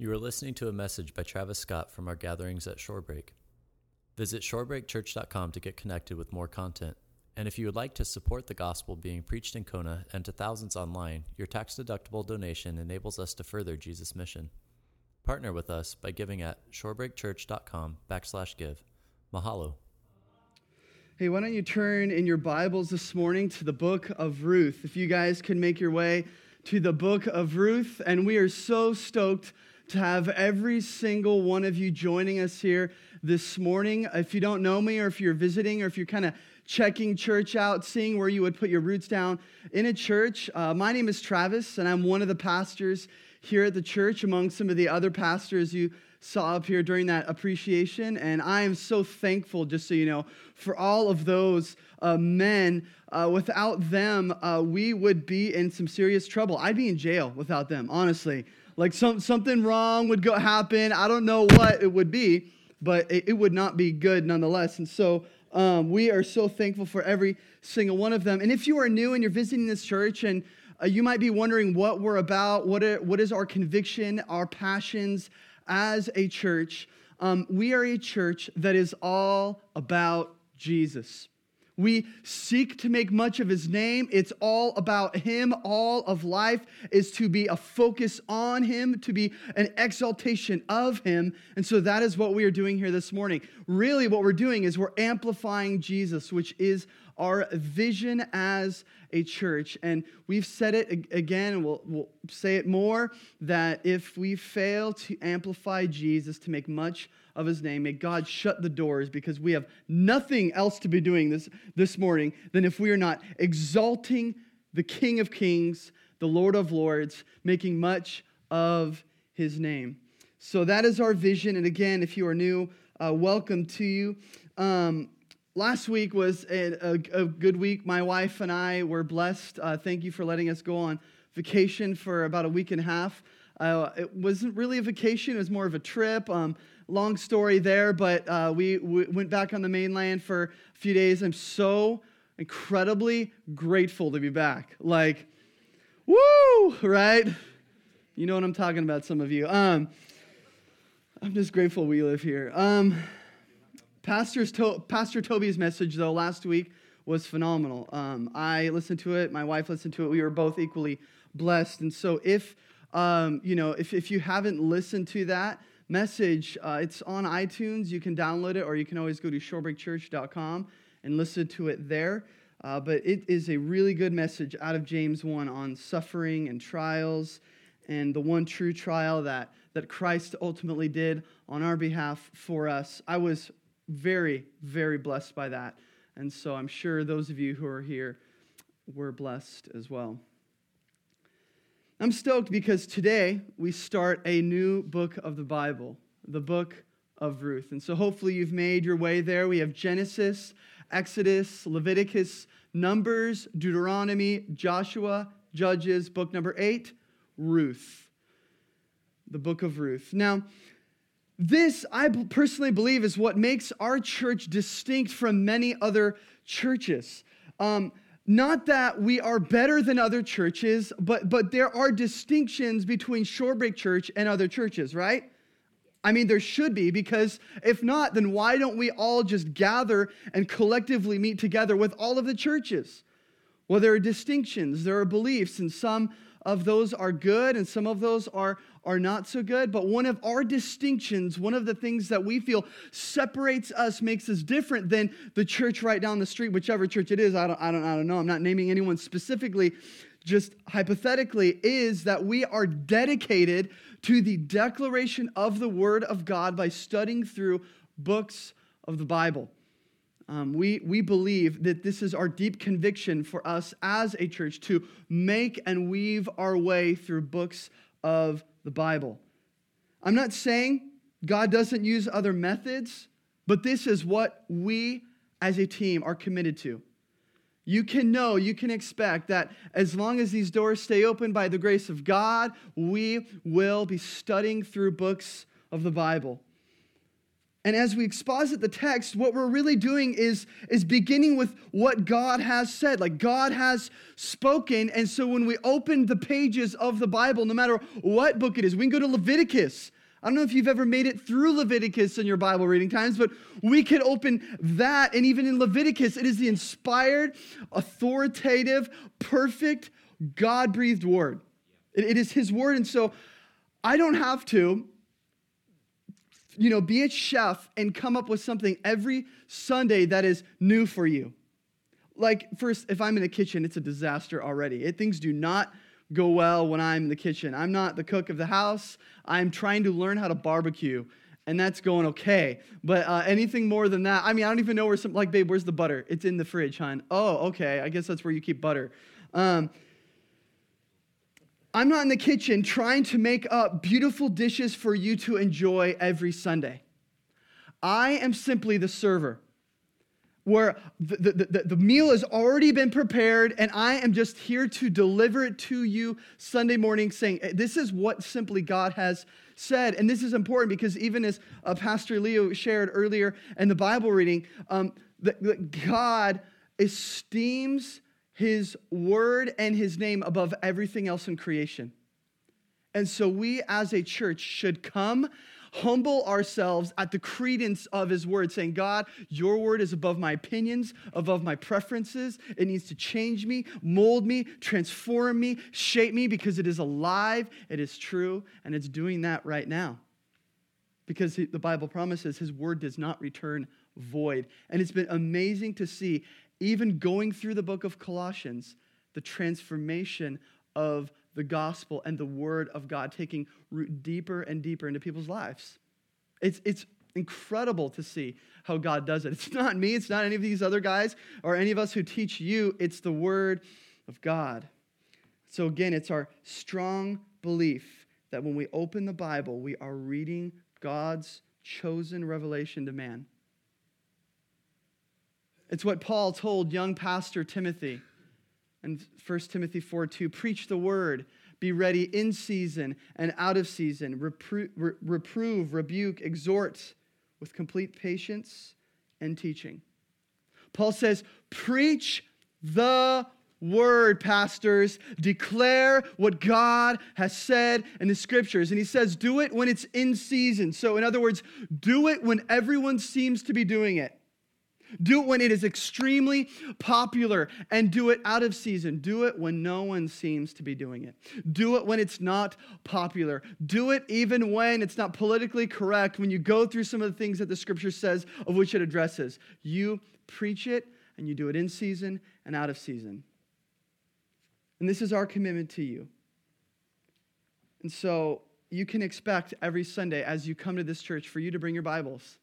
You are listening to a message by Travis Scott from our gatherings at Shorebreak. Visit shorebreakchurch.com to get connected with more content. And if you would like to support the gospel being preached in Kona and to thousands online, your tax deductible donation enables us to further Jesus' mission. Partner with us by giving at shorebreakchurch.com backslash give. Mahalo. Hey, why don't you turn in your Bibles this morning to the book of Ruth? If you guys can make your way to the book of Ruth, and we are so stoked to have every single one of you joining us here this morning. If you don't know me, or if you're visiting, or if you're kind of checking church out, seeing where you would put your roots down in a church, uh, my name is Travis, and I'm one of the pastors here at the church among some of the other pastors you saw up here during that appreciation. And I am so thankful, just so you know, for all of those uh, men. Uh, without them, uh, we would be in some serious trouble. I'd be in jail without them, honestly. Like some, something wrong would go happen. I don't know what it would be, but it, it would not be good nonetheless. And so um, we are so thankful for every single one of them. And if you are new and you're visiting this church and uh, you might be wondering what we're about, what, are, what is our conviction, our passions, as a church, um, we are a church that is all about Jesus. We seek to make much of his name. It's all about him. All of life is to be a focus on him, to be an exaltation of him. And so that is what we are doing here this morning. Really, what we're doing is we're amplifying Jesus, which is our vision as a church. And we've said it again, and we'll, we'll say it more that if we fail to amplify Jesus, to make much of his name, may God shut the doors because we have nothing else to be doing this, this morning than if we are not exalting the King of Kings, the Lord of Lords, making much of his name. So that is our vision. And again, if you are new, uh, welcome to you. Um, Last week was a, a, a, good week. My wife and I were blessed. Uh, thank you for letting us go on vacation for about a week and a half. Uh, it wasn't really a vacation, it was more of a trip. Um, long story there, but uh, we, we went back on the mainland for a few days. I'm so incredibly grateful to be back. Like, woo, right? You know what I'm talking about, some of you. Um, I'm just grateful we live here. Um, Pastor's to- Pastor Toby's message, though, last week was phenomenal. Um, I listened to it. My wife listened to it. We were both equally blessed. And so, if um, you know, if, if you haven't listened to that message, uh, it's on iTunes. You can download it, or you can always go to shorebreakchurch.com and listen to it there. Uh, but it is a really good message out of James 1 on suffering and trials and the one true trial that, that Christ ultimately did on our behalf for us. I was very, very blessed by that. And so I'm sure those of you who are here were blessed as well. I'm stoked because today we start a new book of the Bible, the book of Ruth. And so hopefully you've made your way there. We have Genesis, Exodus, Leviticus, Numbers, Deuteronomy, Joshua, Judges, book number eight, Ruth. The book of Ruth. Now, this, I personally believe, is what makes our church distinct from many other churches. Um, not that we are better than other churches, but, but there are distinctions between Shorebreak Church and other churches, right? I mean, there should be, because if not, then why don't we all just gather and collectively meet together with all of the churches? Well, there are distinctions, there are beliefs, and some of those are good and some of those are, are not so good. But one of our distinctions, one of the things that we feel separates us, makes us different than the church right down the street, whichever church it is. I don't, I don't, I don't know. I'm not naming anyone specifically, just hypothetically, is that we are dedicated to the declaration of the Word of God by studying through books of the Bible. Um, we, we believe that this is our deep conviction for us as a church to make and weave our way through books of the Bible. I'm not saying God doesn't use other methods, but this is what we as a team are committed to. You can know, you can expect that as long as these doors stay open by the grace of God, we will be studying through books of the Bible. And as we exposit the text, what we're really doing is, is beginning with what God has said. Like God has spoken. And so when we open the pages of the Bible, no matter what book it is, we can go to Leviticus. I don't know if you've ever made it through Leviticus in your Bible reading times, but we could open that. And even in Leviticus, it is the inspired, authoritative, perfect, God breathed word. It, it is His word. And so I don't have to you know, be a chef and come up with something every Sunday that is new for you. Like, first, if I'm in the kitchen, it's a disaster already. It, things do not go well when I'm in the kitchen. I'm not the cook of the house. I'm trying to learn how to barbecue, and that's going okay. But uh, anything more than that, I mean, I don't even know where some, like, babe, where's the butter? It's in the fridge, hon. Oh, okay. I guess that's where you keep butter. Um, I'm not in the kitchen trying to make up beautiful dishes for you to enjoy every Sunday. I am simply the server where the, the, the, meal has already been prepared and I am just here to deliver it to you Sunday morning, saying, This is what simply God has said. And this is important because even as uh, Pastor Leo shared earlier in the Bible reading, um, that God esteems his word and his name above everything else in creation. And so we as a church should come, humble ourselves at the credence of his word, saying, God, your word is above my opinions, above my preferences. It needs to change me, mold me, transform me, shape me because it is alive, it is true, and it's doing that right now. Because the Bible promises his word does not return void. And it's been amazing to see even going through the book of Colossians, the transformation of the gospel and the word of God taking root deeper and deeper into people's lives. It's, it's incredible to see how God does it. It's not me, it's not any of these other guys or any of us who teach you, it's the word of God. So, again, it's our strong belief that when we open the Bible, we are reading God's chosen revelation to man. It's what Paul told young pastor Timothy in 1 Timothy 4 2. Preach the word, be ready in season and out of season, reprove, reprove rebuke, exhort with complete patience and teaching. Paul says, Preach the word, pastors. Declare what God has said in the scriptures. And he says, do it when it's in season. So, in other words, do it when everyone seems to be doing it. Do it when it is extremely popular and do it out of season. Do it when no one seems to be doing it. Do it when it's not popular. Do it even when it's not politically correct, when you go through some of the things that the scripture says of which it addresses. You preach it and you do it in season and out of season. And this is our commitment to you. And so you can expect every Sunday as you come to this church for you to bring your Bibles.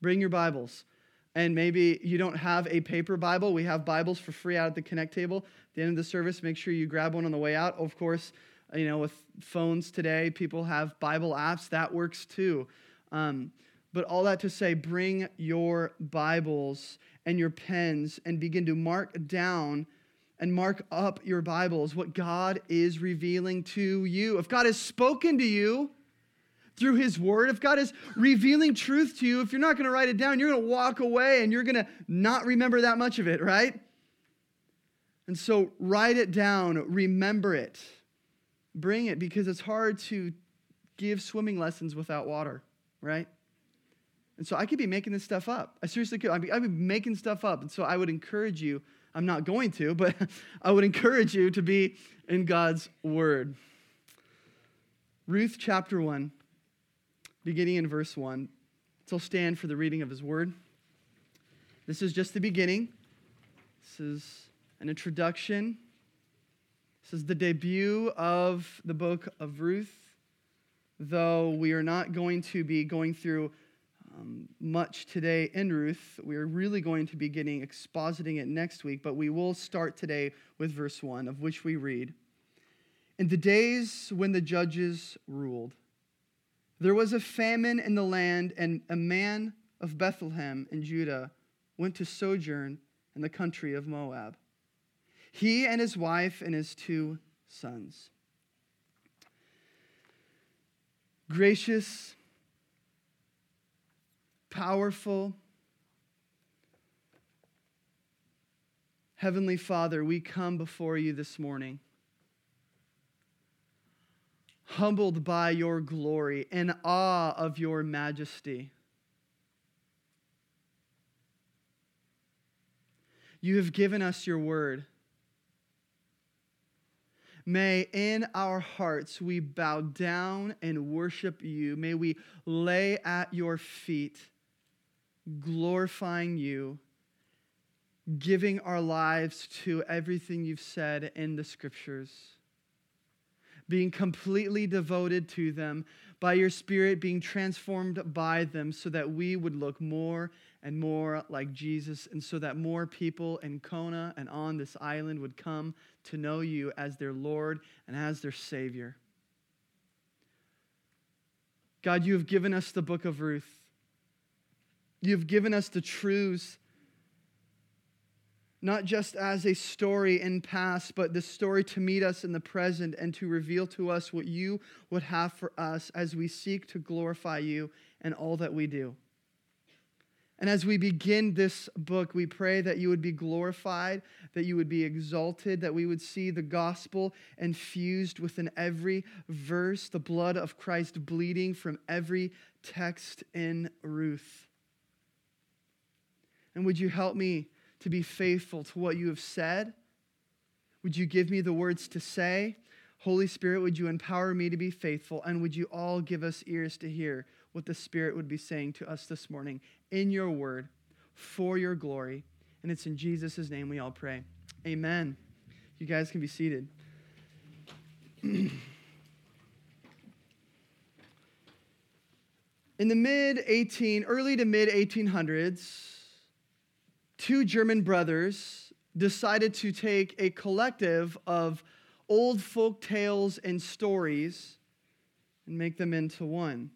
Bring your Bibles and maybe you don't have a paper Bible, we have Bibles for free out at the Connect table. At the end of the service, make sure you grab one on the way out. Of course, you know, with phones today, people have Bible apps. That works too. Um, but all that to say, bring your Bibles and your pens and begin to mark down and mark up your Bibles what God is revealing to you. If God has spoken to you, through His Word, if God is revealing truth to you, if you're not going to write it down, you're going to walk away and you're going to not remember that much of it, right? And so write it down, remember it, bring it, because it's hard to give swimming lessons without water, right? And so I could be making this stuff up. I seriously could. I'd be, I'd be making stuff up. And so I would encourage you, I'm not going to, but I would encourage you to be in God's Word. Ruth chapter 1 beginning in verse 1. So stand for the reading of his word. This is just the beginning. This is an introduction. This is the debut of the book of Ruth, though we are not going to be going through um, much today in Ruth. We are really going to be getting expositing it next week, but we will start today with verse 1, of which we read In the days when the judges ruled, there was a famine in the land, and a man of Bethlehem in Judah went to sojourn in the country of Moab. He and his wife and his two sons. Gracious powerful. Heavenly Father, we come before you this morning, humbled by your glory, in awe of your majesty. You have given us your word. May in our hearts we bow down and worship you. May we lay at your feet, glorifying you, giving our lives to everything you've said in the scriptures, being completely devoted to them, by your Spirit being transformed by them, so that we would look more and more like Jesus, and so that more people in Kona and on this island would come to know you as their Lord and as their Savior. God, you have given us the book of Ruth. You have given us the truths, not just as a story in past, but the story to meet us in the present and to reveal to us what you would have for us as we seek to glorify you in all that we do. And as we begin this book, we pray that you would be glorified, that you would be exalted, that we would see the gospel infused within every verse, the blood of Christ bleeding from every text in Ruth. And would you help me to be faithful to what you have said? Would you give me the words to say? Holy Spirit, would you empower me to be faithful? And would you all give us ears to hear what the Spirit would be saying to us this morning in your word for your glory. And it's in Jesus' name we all pray. Amen. You guys can be seated. in the mid 18 early to mid 1800s two german brothers decided to take a collective of old folk tales and stories and make them into one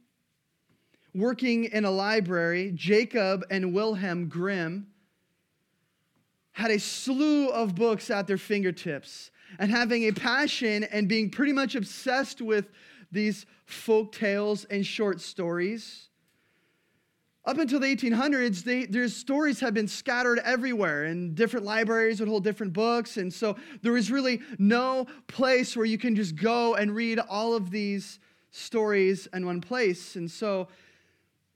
working in a library, Jacob and Wilhelm Grimm had a slew of books at their fingertips and having a passion and being pretty much obsessed with these folk tales and short stories. Up until the 1800s, they, their stories have been scattered everywhere, and different libraries would hold different books. And so there was really no place where you can just go and read all of these stories in one place. And so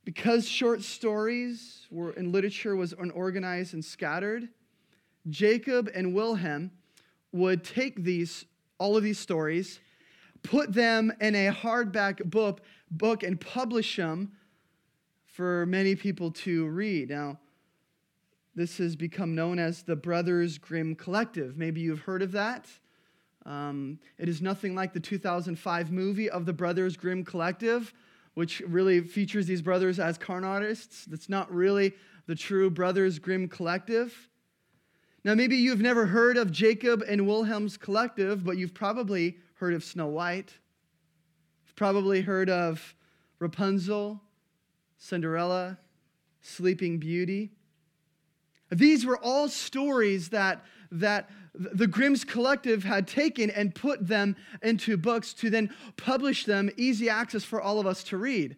because short stories were in literature was unorganized and scattered, Jacob and Wilhelm would take these all of these stories, put them in a hardback book, book and publish them for many people to read. Now, this has become known as the Brothers Grimm Collective. Maybe you've heard of that. Um, it is nothing like the 2005 movie of the Brothers Grimm Collective which really features these brothers as con artists. That's not really the true Brothers Grimm collective. Now, maybe you've never heard of Jacob and Wilhelm's collective, but you've probably heard of Snow White. You've probably heard of Rapunzel, Cinderella, Sleeping Beauty. These were all stories that, that the Grimm's Collective had taken and put them into books to then publish them, easy access for all of us to read.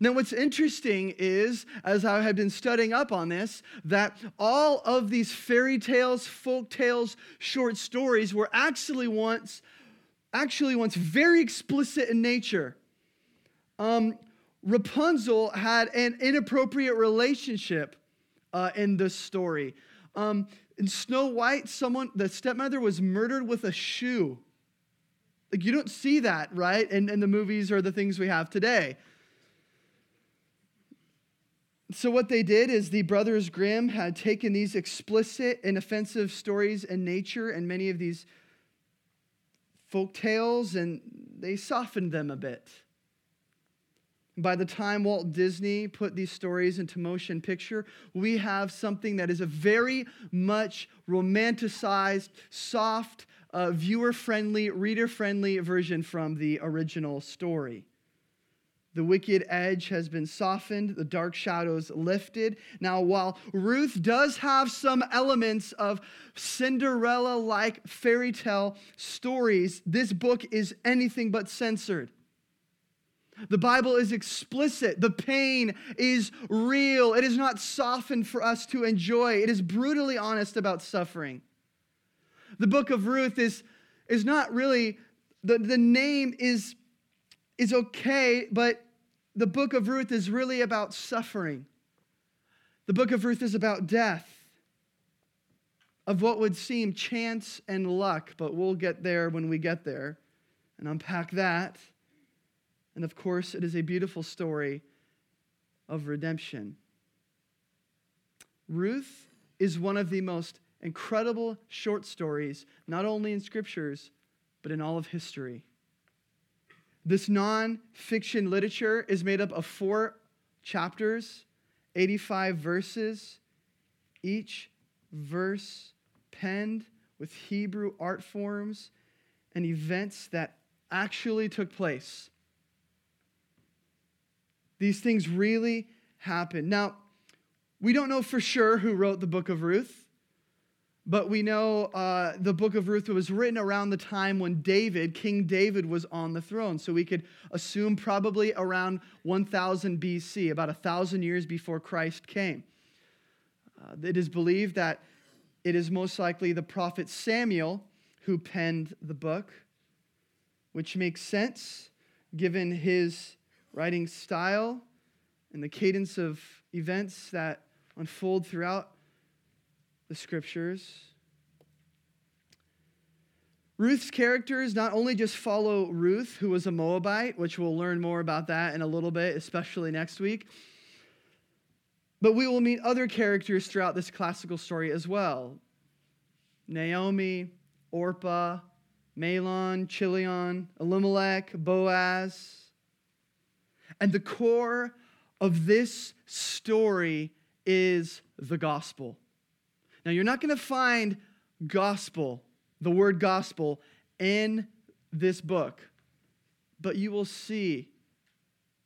Now, what's interesting is, as I have been studying up on this, that all of these fairy tales, folk tales, short stories were actually once, actually once very explicit in nature. Um, Rapunzel had an inappropriate relationship uh, in this story. Um, in Snow White, someone, the stepmother was murdered with a shoe. Like, you don't see that, right, in, in the movies or the things we have today. So, what they did is the Brothers Grimm had taken these explicit and offensive stories in nature and many of these folk tales and they softened them a bit. By the time Walt Disney put these stories into motion picture, we have something that is a very much romanticized, soft, uh, viewer friendly, reader friendly version from the original story. The wicked edge has been softened, the dark shadows lifted. Now, while Ruth does have some elements of Cinderella like fairy tale stories, this book is anything but censored. The Bible is explicit. The pain is real. It is not softened for us to enjoy. It is brutally honest about suffering. The book of Ruth is, is not really, the, the name is, is okay, but the book of Ruth is really about suffering. The book of Ruth is about death, of what would seem chance and luck, but we'll get there when we get there and unpack that. And of course, it is a beautiful story of redemption. Ruth is one of the most incredible short stories, not only in scriptures, but in all of history. This non fiction literature is made up of four chapters, 85 verses, each verse penned with Hebrew art forms and events that actually took place. These things really happened. Now, we don't know for sure who wrote the book of Ruth, but we know uh, the book of Ruth was written around the time when David, King David, was on the throne. So we could assume probably around 1000 BC, about a thousand years before Christ came. Uh, it is believed that it is most likely the prophet Samuel who penned the book, which makes sense given his writing style and the cadence of events that unfold throughout the scriptures. Ruth's characters not only just follow Ruth, who was a Moabite, which we'll learn more about that in a little bit, especially next week, but we will meet other characters throughout this classical story as well Naomi, Orpah, Mahlon, Chilion, Elimelech, Boaz. And the core of this story is the gospel. Now, you're not going to find gospel, the word gospel, in this book, but you will see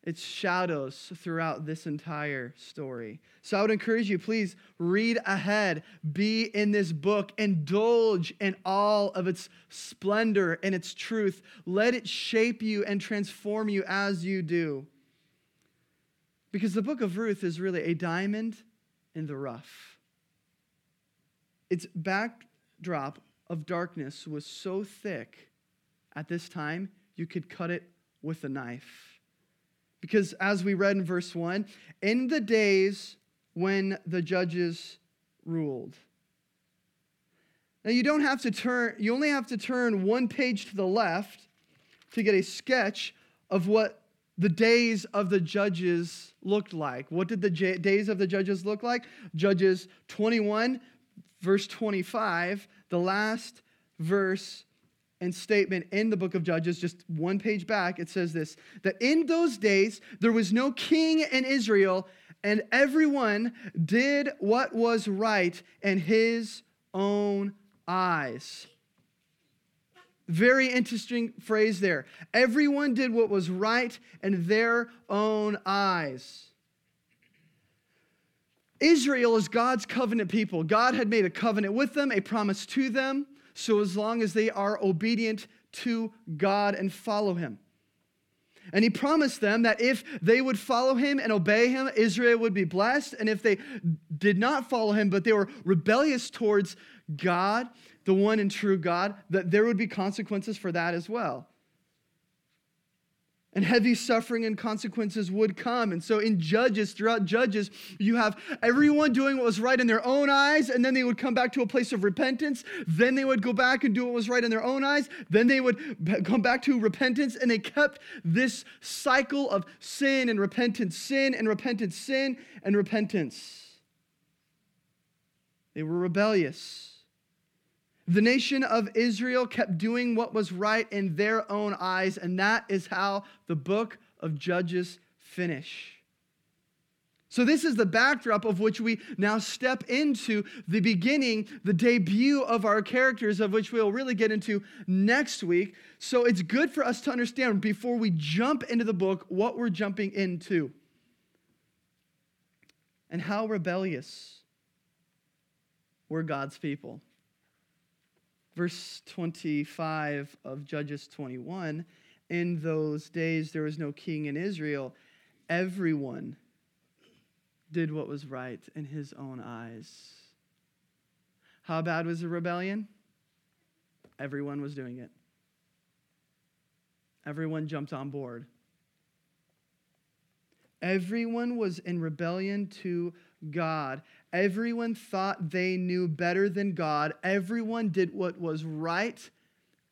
its shadows throughout this entire story. So I would encourage you, please read ahead, be in this book, indulge in all of its splendor and its truth. Let it shape you and transform you as you do. Because the book of Ruth is really a diamond in the rough. Its backdrop of darkness was so thick at this time, you could cut it with a knife. Because as we read in verse 1, in the days when the judges ruled. Now you don't have to turn, you only have to turn one page to the left to get a sketch of what the days of the judges looked like. What did the j- days of the judges look like? Judges 21, verse 25, the last verse and statement in the book of Judges, just one page back, it says this that in those days there was no king in Israel, and everyone did what was right in his own eyes. Very interesting phrase there. Everyone did what was right in their own eyes. Israel is God's covenant people. God had made a covenant with them, a promise to them. So, as long as they are obedient to God and follow Him. And he promised them that if they would follow him and obey him, Israel would be blessed. And if they did not follow him, but they were rebellious towards God, the one and true God, that there would be consequences for that as well and heavy suffering and consequences would come. And so, in Judges, throughout Judges, you have everyone doing what was right in their own eyes, and then they would come back to a place of repentance. Then they would go back and do what was right in their own eyes. Then they would come back to repentance, and they kept this cycle of sin and repentance, sin and repentance, sin and repentance. They were rebellious. The nation of Israel kept doing what was right in their own eyes, and that is how the book of Judges finish. So, this is the backdrop of which we now step into the beginning, the debut of our characters, of which we'll really get into next week. So, it's good for us to understand before we jump into the book what we're jumping into and how rebellious were God's people verse 25 of Judges 21. in those days there was no king in Israel, everyone did what was right in his own eyes. How bad was the rebellion? Everyone was doing it. Everyone jumped on board. Everyone was in rebellion to God. Everyone thought they knew better than God. Everyone did what was right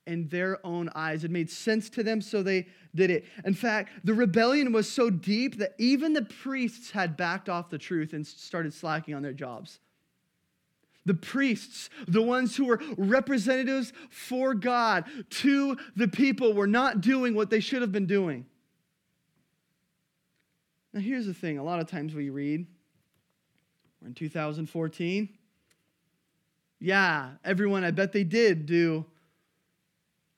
in their own eyes. It made sense to them, so they did it. In fact, the rebellion was so deep that even the priests had backed off the truth and started slacking on their jobs. The priests, the ones who were representatives for God to the people, were not doing what they should have been doing. Now, here's the thing a lot of times we read, we're in 2014. Yeah, everyone, I bet they did do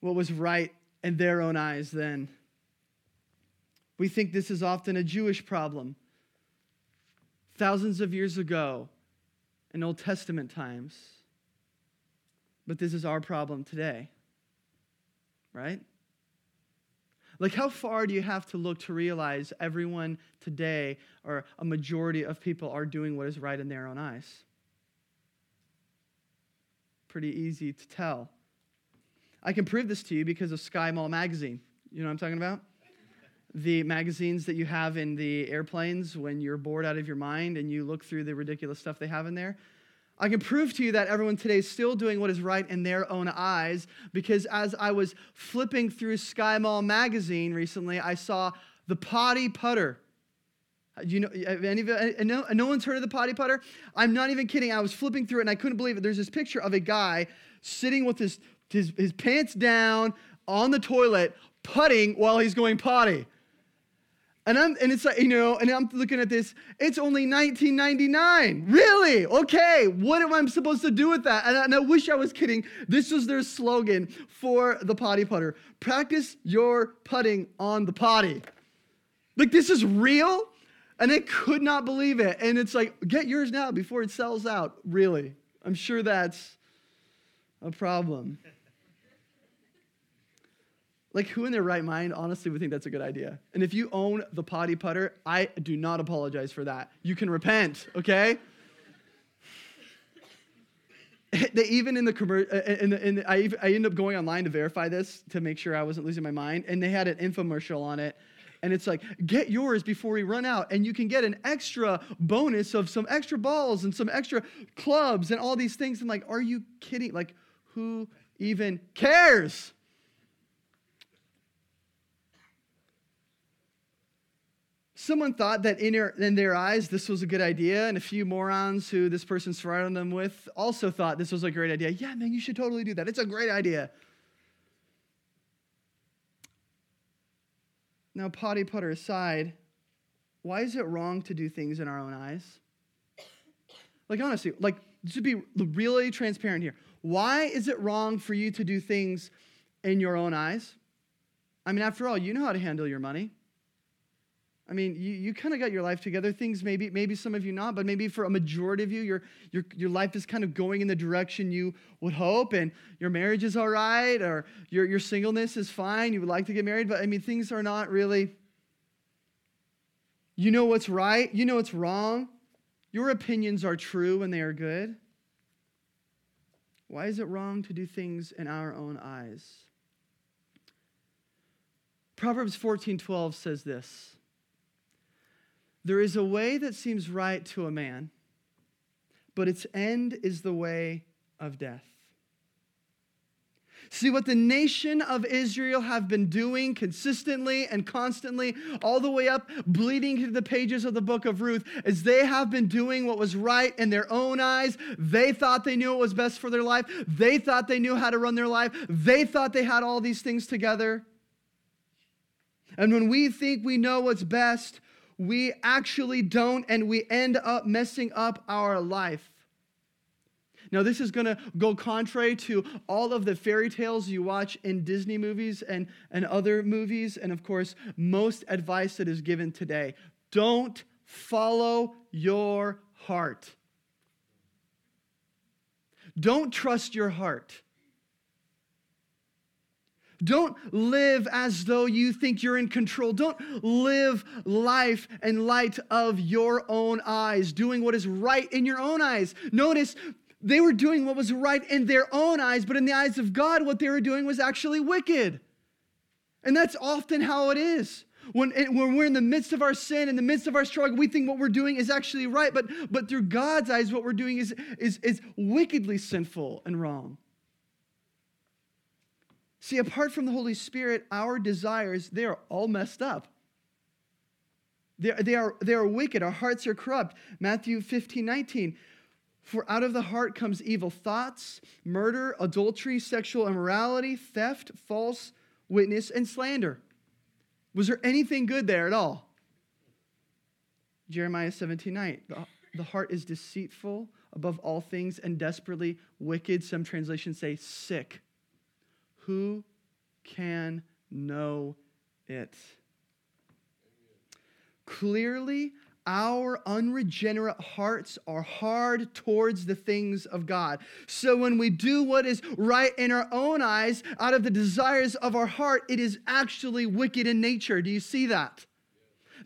what was right in their own eyes then. We think this is often a Jewish problem. Thousands of years ago, in Old Testament times. But this is our problem today, right? Like, how far do you have to look to realize everyone today, or a majority of people, are doing what is right in their own eyes? Pretty easy to tell. I can prove this to you because of Sky Mall magazine. You know what I'm talking about? The magazines that you have in the airplanes when you're bored out of your mind and you look through the ridiculous stuff they have in there. I can prove to you that everyone today is still doing what is right in their own eyes because as I was flipping through Sky Mall magazine recently, I saw the potty putter. Uh, you know, any of uh, no, no one's heard of the potty putter? I'm not even kidding. I was flipping through it and I couldn't believe it. There's this picture of a guy sitting with his, his, his pants down on the toilet, putting while he's going potty. And I'm and it's like, you know, and I'm looking at this, it's only 1999. Really? Okay, what am I supposed to do with that? And I, and I wish I was kidding. This was their slogan for the potty putter. Practice your putting on the potty. Like this is real? And I could not believe it. And it's like, get yours now before it sells out. Really. I'm sure that's a problem. Like, who in their right mind honestly would think that's a good idea? And if you own the potty putter, I do not apologize for that. You can repent, okay? they even in the commercial, uh, in the, I, I ended up going online to verify this to make sure I wasn't losing my mind, and they had an infomercial on it. And it's like, get yours before we run out. And you can get an extra bonus of some extra balls and some extra clubs and all these things. And like, are you kidding? Like, who even cares? Someone thought that in, their, in their eyes this was a good idea, and a few morons who this person surrounded them with also thought this was a great idea. Yeah, man, you should totally do that. It's a great idea. Now, potty putter aside, why is it wrong to do things in our own eyes? Like, honestly, like, to be really transparent here, why is it wrong for you to do things in your own eyes? I mean, after all, you know how to handle your money. I mean, you, you kind of got your life together. Things maybe, maybe some of you not, but maybe for a majority of you, your, your, your life is kind of going in the direction you would hope, and your marriage is all right, or your, your singleness is fine. You would like to get married, but I mean, things are not really. You know what's right, you know what's wrong. Your opinions are true and they are good. Why is it wrong to do things in our own eyes? Proverbs 14:12 says this. There is a way that seems right to a man, but its end is the way of death. See what the nation of Israel have been doing consistently and constantly, all the way up, bleeding to the pages of the book of Ruth, is they have been doing what was right in their own eyes. They thought they knew what was best for their life. They thought they knew how to run their life. They thought they had all these things together. And when we think we know what's best, we actually don't, and we end up messing up our life. Now, this is going to go contrary to all of the fairy tales you watch in Disney movies and, and other movies, and of course, most advice that is given today. Don't follow your heart. Don't trust your heart. Don't live as though you think you're in control. Don't live life in light of your own eyes, doing what is right in your own eyes. Notice they were doing what was right in their own eyes, but in the eyes of God, what they were doing was actually wicked. And that's often how it is. When, eh, when we're in the midst of our sin, in the midst of our struggle, we think what we're doing is actually right, but, but through God's eyes, what we're doing is, is, is wickedly sinful and wrong. See, apart from the Holy Spirit, our desires, they are all messed up. They, they, are, they are wicked. Our hearts are corrupt. Matthew 15, 19. For out of the heart comes evil thoughts, murder, adultery, sexual immorality, theft, false witness, and slander. Was there anything good there at all? Jeremiah 17, 9. The, the heart is deceitful above all things and desperately wicked. Some translations say sick. Who can know it? Clearly, our unregenerate hearts are hard towards the things of God. So when we do what is right in our own eyes, out of the desires of our heart, it is actually wicked in nature. Do you see that?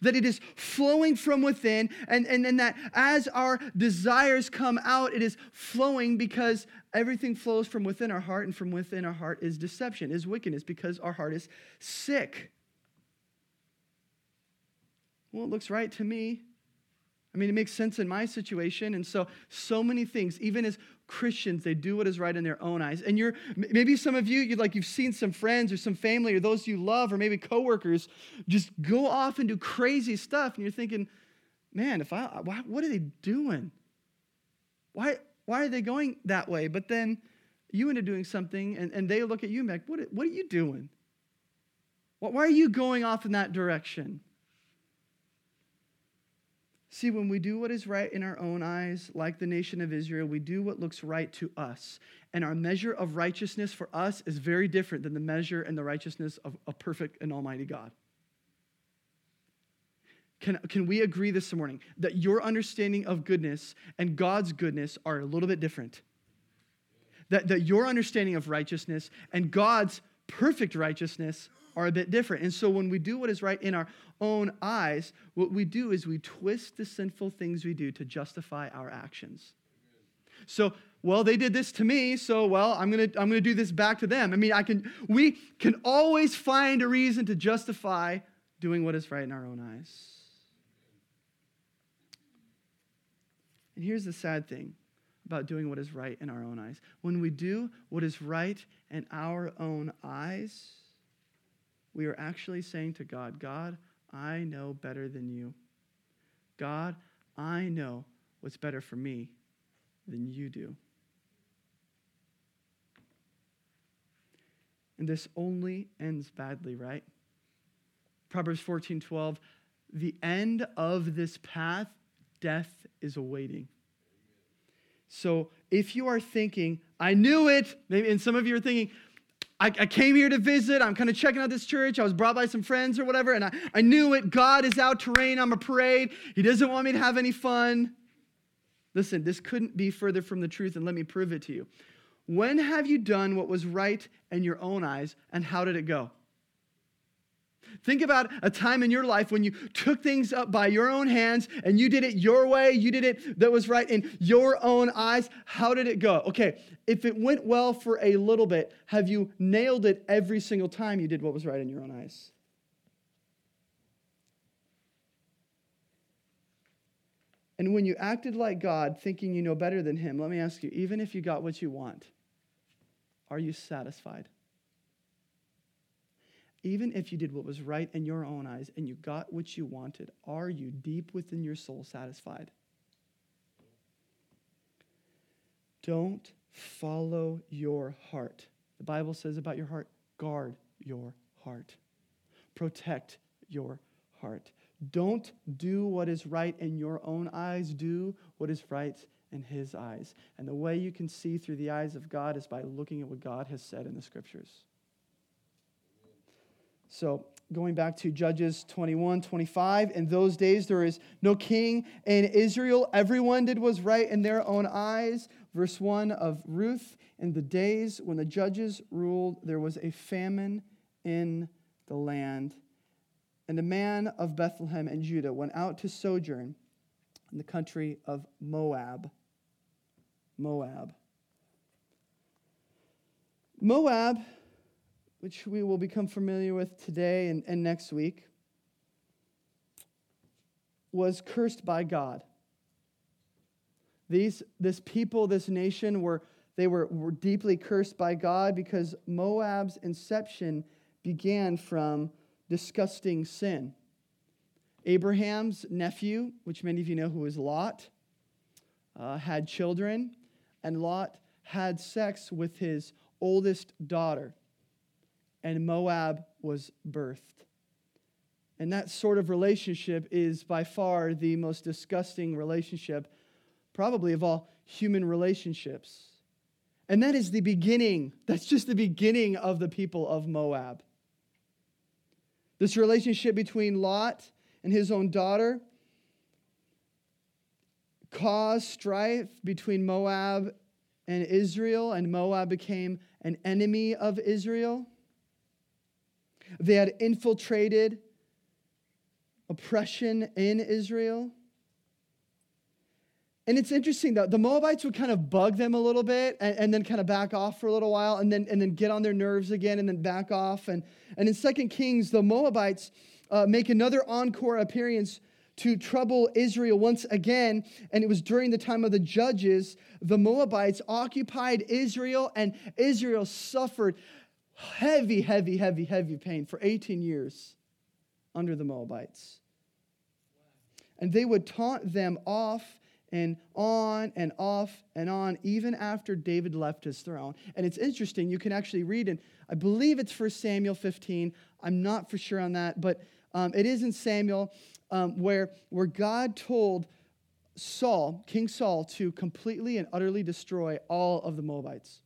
That it is flowing from within, and, and, and that as our desires come out, it is flowing because everything flows from within our heart, and from within our heart is deception, is wickedness, because our heart is sick. Well, it looks right to me. I mean, it makes sense in my situation. And so, so many things, even as Christians, they do what is right in their own eyes. And you're maybe some of you, you like you've seen some friends or some family or those you love or maybe coworkers just go off and do crazy stuff, and you're thinking, man, if I why, what are they doing? Why why are they going that way? But then you end up doing something, and, and they look at you and like, what, what are you doing? Why are you going off in that direction? See, when we do what is right in our own eyes, like the nation of Israel, we do what looks right to us. And our measure of righteousness for us is very different than the measure and the righteousness of a perfect and almighty God. Can, can we agree this morning that your understanding of goodness and God's goodness are a little bit different? That, that your understanding of righteousness and God's perfect righteousness are a bit different. And so when we do what is right in our own eyes, what we do is we twist the sinful things we do to justify our actions. So, well, they did this to me, so well, I'm going to I'm going to do this back to them. I mean, I can we can always find a reason to justify doing what is right in our own eyes. And here's the sad thing about doing what is right in our own eyes. When we do what is right in our own eyes, we are actually saying to God, God, I know better than you. God, I know what's better for me than you do. And this only ends badly, right? Proverbs 14 12, the end of this path, death is awaiting. So if you are thinking, I knew it, maybe, and some of you are thinking, I, I came here to visit. I'm kind of checking out this church. I was brought by some friends or whatever, and I, I knew it. God is out to rain on a parade. He doesn't want me to have any fun. Listen, this couldn't be further from the truth, and let me prove it to you. When have you done what was right in your own eyes, and how did it go? Think about a time in your life when you took things up by your own hands and you did it your way, you did it that was right in your own eyes. How did it go? Okay, if it went well for a little bit, have you nailed it every single time you did what was right in your own eyes? And when you acted like God, thinking you know better than Him, let me ask you, even if you got what you want, are you satisfied? Even if you did what was right in your own eyes and you got what you wanted, are you deep within your soul satisfied? Don't follow your heart. The Bible says about your heart guard your heart, protect your heart. Don't do what is right in your own eyes, do what is right in His eyes. And the way you can see through the eyes of God is by looking at what God has said in the scriptures. So, going back to Judges 21, 25, in those days there is no king in Israel. Everyone did was right in their own eyes, verse 1 of Ruth. In the days when the judges ruled, there was a famine in the land. And a man of Bethlehem and Judah went out to sojourn in the country of Moab. Moab. Moab, which we will become familiar with today and, and next week, was cursed by God. These, this people, this nation, were, they were, were deeply cursed by God because Moab's inception began from disgusting sin. Abraham's nephew, which many of you know who is Lot, uh, had children, and Lot had sex with his oldest daughter, and Moab was birthed. And that sort of relationship is by far the most disgusting relationship, probably of all human relationships. And that is the beginning, that's just the beginning of the people of Moab. This relationship between Lot and his own daughter caused strife between Moab and Israel, and Moab became an enemy of Israel. They had infiltrated oppression in Israel. And it's interesting though, the Moabites would kind of bug them a little bit and, and, then kind of back off for a little while and then, and then get on their nerves again and then back off. And, and in Second Kings, the Moabites uh, make another encore appearance to trouble Israel once again. And it was during the time of the judges, the Moabites occupied Israel, and Israel suffered heavy, heavy, heavy, heavy pain for 18 years under the Moabites. And they would taunt them off and on and off and on, even after David left his throne. And it's interesting, you can actually read in, I believe it's 1 Samuel 15. I'm not for sure on that, but um, it is in Samuel um, where, where God told Saul, King Saul, to completely and utterly destroy all of the Moabites.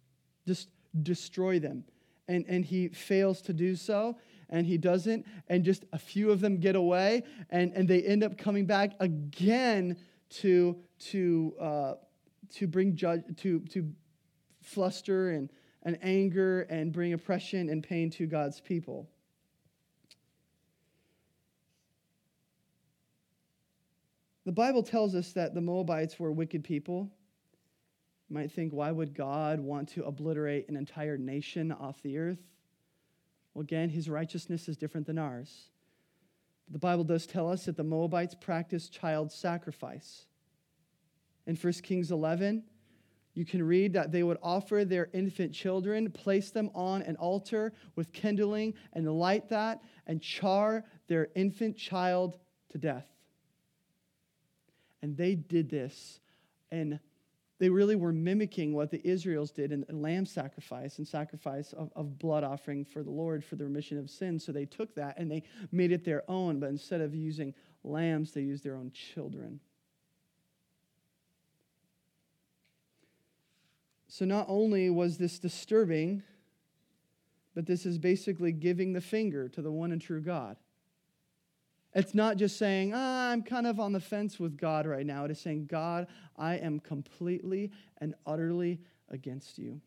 Just destroy them. And, and he fails to do so, and he doesn't, and just a few of them get away, and, and they end up coming back again to, to, uh, to bring judge, to, to fluster and, and anger and bring oppression and pain to God's people. The Bible tells us that the Moabites were wicked people. You might think, why would God want to obliterate an entire nation off the earth? Well, again, his righteousness is different than ours. The Bible does tell us that the Moabites practiced child sacrifice. In 1 Kings 11, you can read that they would offer their infant children, place them on an altar with kindling, and light that, and char their infant child to death. And they did this, and they really were mimicking what the Israels did in lamb sacrifice and sacrifice of, of blood offering for the Lord for the remission of sins. So they took that and they made it their own, but instead of using lambs, they used their own children. So not only was this disturbing, but this is basically giving the finger to the one and true God. It's not just saying, ah, I'm kind of on the fence with God right now. It is saying, God, I am completely and utterly against you.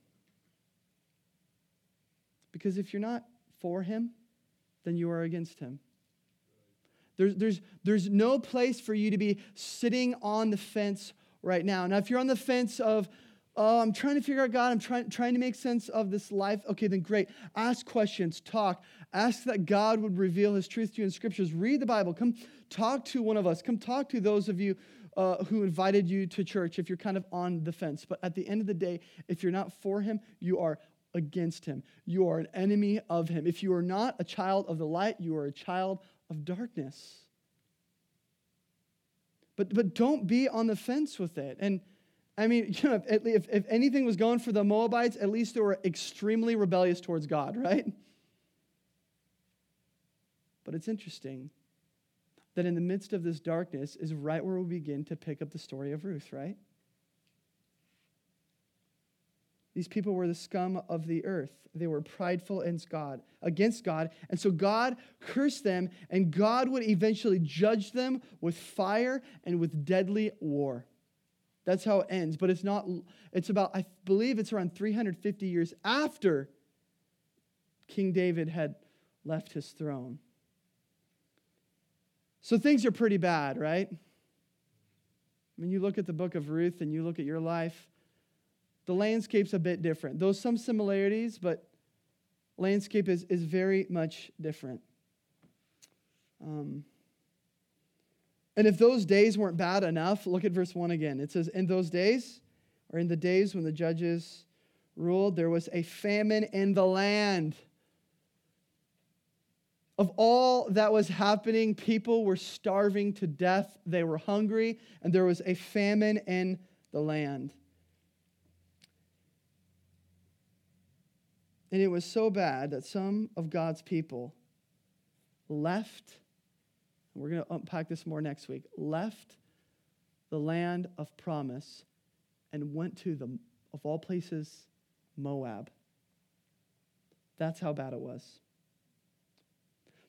Because if you're not for him, then you are against him. There's, there's, there's no place for you to be sitting on the fence right now. Now, if you're on the fence of, oh, I'm trying to figure out God, I'm trying, trying to make sense of this life, okay, then great. Ask questions, talk, Ask that God would reveal his truth to you in scriptures. Read the Bible. Come talk to one of us. Come talk to those of you uh, who invited you to church if you're kind of on the fence. But at the end of the day, if you're not for him, you are against him. You are an enemy of him. If you are not a child of the light, you are a child of darkness. But, but don't be on the fence with it. And I mean, you know, if, if, if anything was going for the Moabites, at least they were extremely rebellious towards God, right? But it's interesting that in the midst of this darkness is right where we begin to pick up the story of Ruth, right? These people were the scum of the earth. They were prideful God, against God. And so God cursed them, and God would eventually judge them with fire and with deadly war. That's how it ends. But it's not, it's about, I believe it's around 350 years after King David had left his throne. So things are pretty bad, right? When you look at the book of Ruth and you look at your life, the landscape's a bit different. Though some similarities, but landscape is, is very much different. Um, and if those days weren't bad enough, look at verse 1 again. It says, In those days, or in the days when the judges ruled, there was a famine in the land. Of all that was happening, people were starving to death. They were hungry, and there was a famine in the land. And it was so bad that some of God's people left, we're going to unpack this more next week, left the land of promise and went to the, of all places, Moab. That's how bad it was.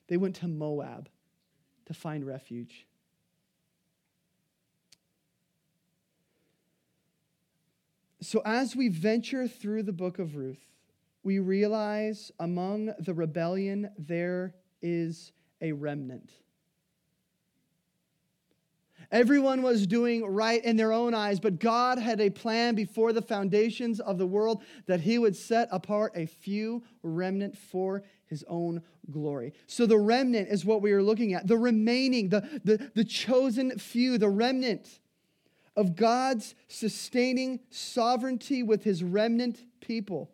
They went to Moab to find refuge. So, as we venture through the book of Ruth, we realize among the rebellion there is a remnant. Everyone was doing right in their own eyes, but God had a plan before the foundations of the world that He would set apart a few remnant for His own glory. So the remnant is what we are looking at. The remaining, the, the, the chosen few, the remnant of God's sustaining sovereignty with His remnant people.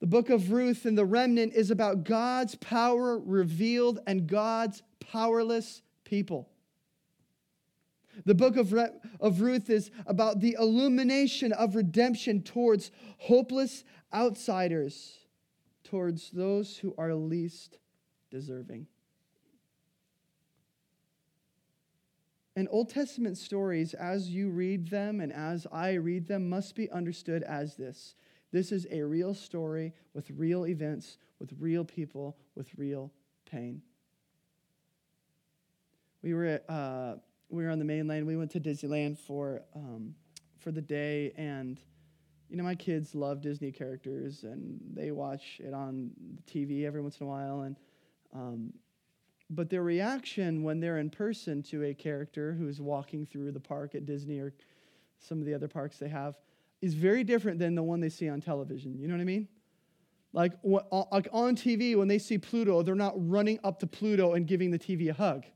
The book of Ruth and the remnant is about God's power revealed and God's powerless people. The book of, Re- of Ruth is about the illumination of redemption towards hopeless outsiders, towards those who are least deserving. And Old Testament stories, as you read them and as I read them, must be understood as this this is a real story with real events, with real people, with real pain. We were at, uh, we were on the mainland. We went to Disneyland for um, for the day, and you know my kids love Disney characters, and they watch it on TV every once in a while. And um, but their reaction when they're in person to a character who's walking through the park at Disney or some of the other parks they have is very different than the one they see on television. You know what I mean? Like, like on TV, when they see Pluto, they're not running up to Pluto and giving the TV a hug.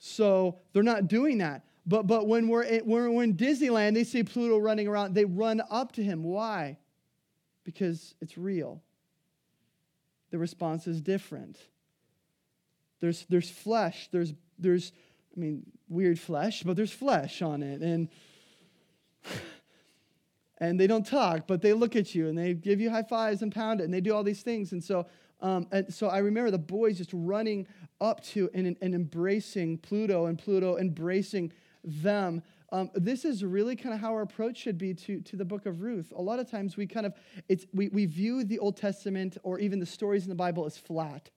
So they're not doing that. But, but when we're, at, when we're in Disneyland, they see Pluto running around, they run up to him. Why? Because it's real. The response is different. There's, there's flesh, there's, there's, I mean, weird flesh, but there's flesh on it. And and they don't talk, but they look at you and they give you high fives and pound it and they do all these things. And so, um, and so I remember the boys just running up to and, and embracing Pluto and Pluto embracing them. Um, this is really kind of how our approach should be to, to the book of Ruth. A lot of times we kind of, it's, we, we view the Old Testament or even the stories in the Bible as flat.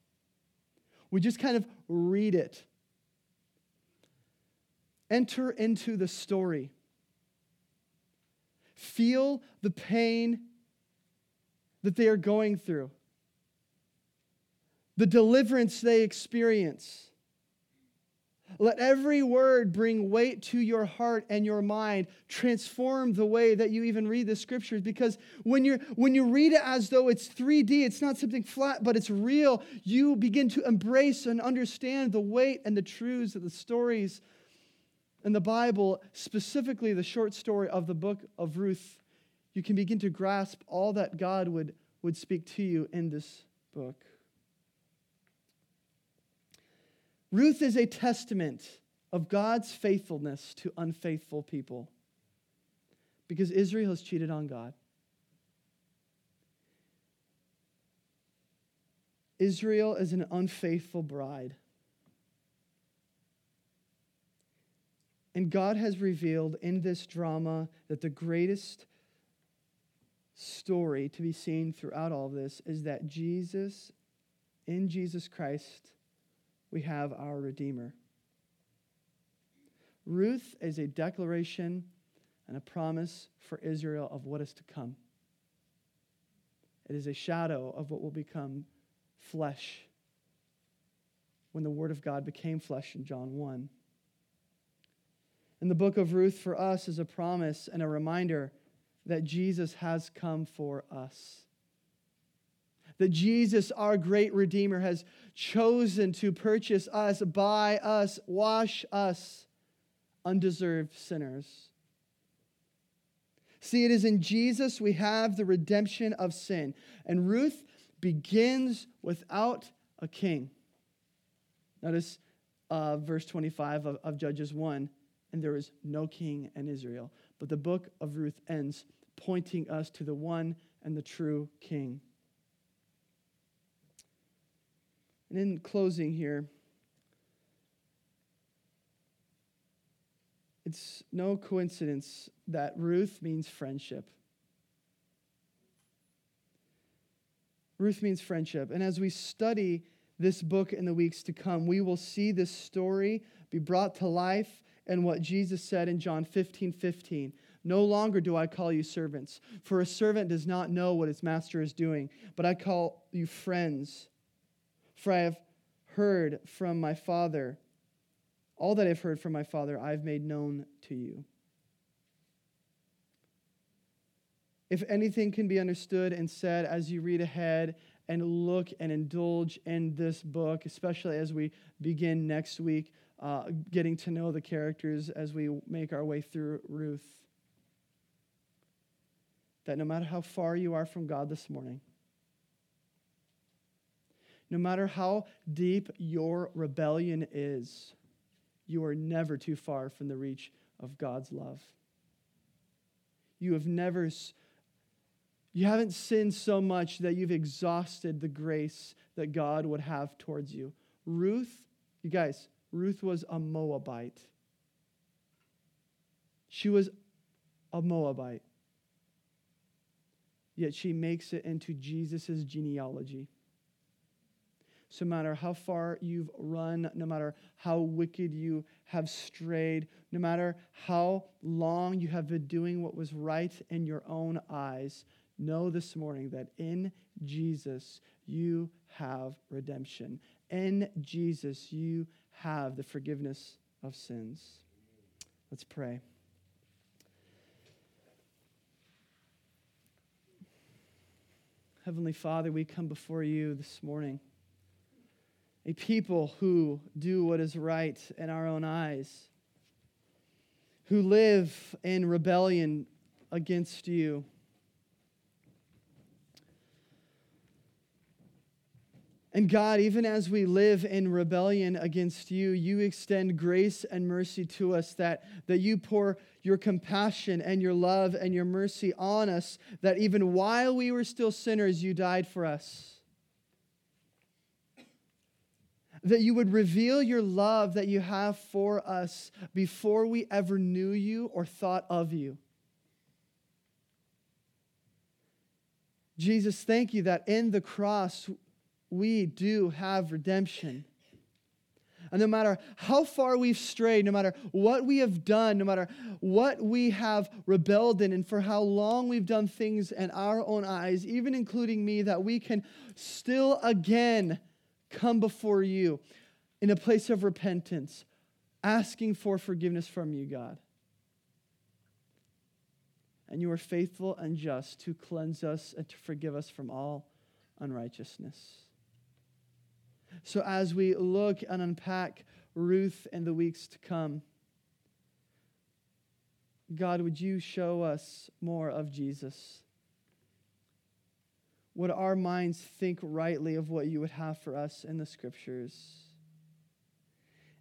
We just kind of read it. Enter into the story. Feel the pain that they are going through, the deliverance they experience. Let every word bring weight to your heart and your mind. Transform the way that you even read the scriptures because when, you when you read it as though it's 3D, it's not something flat, but it's real, you begin to embrace and understand the weight and the truths of the stories in the Bible, specifically the short story of the book of Ruth, you can begin to grasp all that God would, would speak to you in this book. Ruth is a testament of God's faithfulness to unfaithful people because Israel has cheated on God. Israel is an unfaithful bride. And God has revealed in this drama that the greatest story to be seen throughout all of this is that Jesus, in Jesus Christ, we have our Redeemer. Ruth is a declaration and a promise for Israel of what is to come. It is a shadow of what will become flesh when the Word of God became flesh in John 1. And the book of Ruth for us is a promise and a reminder that Jesus has come for us. That Jesus, our great Redeemer, has chosen to purchase us, buy us, wash us, undeserved sinners. See, it is in Jesus we have the redemption of sin. And Ruth begins without a king. Notice uh, verse 25 of, of Judges 1 and there is no king in Israel. But the book of Ruth ends pointing us to the one and the true king. And in closing here, it's no coincidence that Ruth means friendship. Ruth means friendship. And as we study this book in the weeks to come, we will see this story be brought to life and what Jesus said in John 15 15. No longer do I call you servants, for a servant does not know what his master is doing, but I call you friends. For I have heard from my Father. All that I've heard from my Father, I've made known to you. If anything can be understood and said as you read ahead and look and indulge in this book, especially as we begin next week, uh, getting to know the characters as we make our way through Ruth. That no matter how far you are from God this morning, no matter how deep your rebellion is, you are never too far from the reach of God's love. You have never, you haven't sinned so much that you've exhausted the grace that God would have towards you. Ruth, you guys, Ruth was a Moabite. She was a Moabite. Yet she makes it into Jesus' genealogy. So, no matter how far you've run, no matter how wicked you have strayed, no matter how long you have been doing what was right in your own eyes, know this morning that in Jesus you have redemption. In Jesus you have the forgiveness of sins. Let's pray. Heavenly Father, we come before you this morning, a people who do what is right in our own eyes, who live in rebellion against you. And God, even as we live in rebellion against you, you extend grace and mercy to us, that, that you pour your compassion and your love and your mercy on us, that even while we were still sinners, you died for us. That you would reveal your love that you have for us before we ever knew you or thought of you. Jesus, thank you that in the cross, we do have redemption. And no matter how far we've strayed, no matter what we have done, no matter what we have rebelled in, and for how long we've done things in our own eyes, even including me, that we can still again come before you in a place of repentance, asking for forgiveness from you, God. And you are faithful and just to cleanse us and to forgive us from all unrighteousness. So, as we look and unpack Ruth in the weeks to come, God, would you show us more of Jesus? Would our minds think rightly of what you would have for us in the scriptures?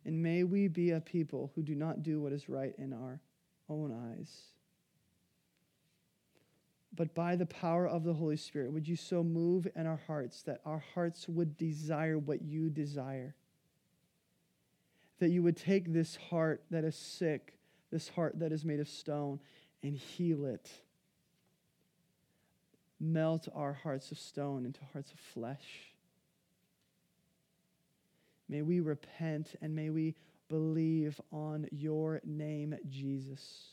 And may we be a people who do not do what is right in our own eyes. But by the power of the Holy Spirit, would you so move in our hearts that our hearts would desire what you desire? That you would take this heart that is sick, this heart that is made of stone, and heal it. Melt our hearts of stone into hearts of flesh. May we repent and may we believe on your name, Jesus.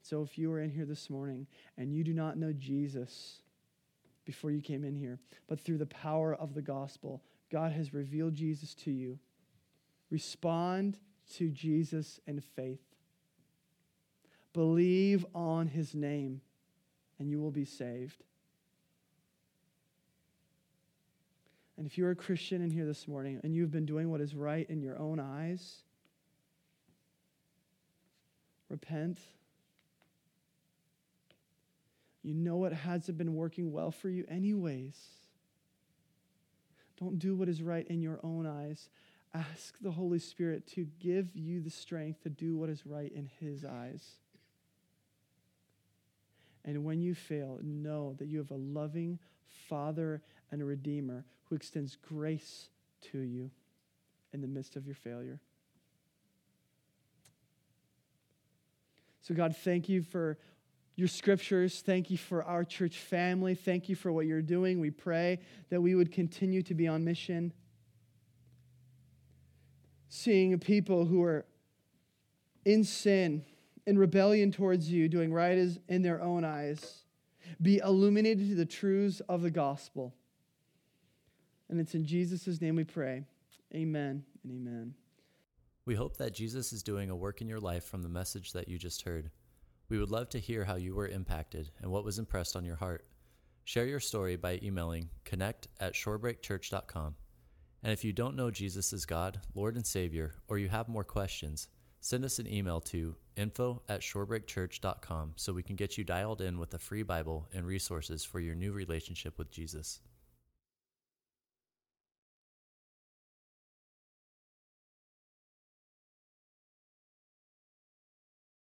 So if you are in here this morning and you do not know Jesus before you came in here, but through the power of the gospel, God has revealed Jesus to you, respond to Jesus in faith. Believe on his name, and you will be saved. And if you're a Christian in here this morning and you've been doing what is right in your own eyes, repent. You know it hasn't been working well for you, anyways. Don't do what is right in your own eyes. Ask the Holy Spirit to give you the strength to do what is right in His eyes. And when you fail, know that you have a loving Father and a Redeemer who extends grace to you in the midst of your failure. So, God, thank you for your scriptures. Thank you for our church family. Thank you for what you're doing. We pray that we would continue to be on mission. Seeing people who are in sin, in rebellion towards you, doing right in their own eyes, be illuminated to the truths of the gospel. And it's in Jesus' name we pray. Amen and amen. We hope that Jesus is doing a work in your life from the message that you just heard. We would love to hear how you were impacted and what was impressed on your heart. Share your story by emailing connect at shorebreakchurch.com. And if you don't know Jesus as God, Lord, and Savior, or you have more questions, send us an email to info at shorebreakchurch.com so we can get you dialed in with a free Bible and resources for your new relationship with Jesus.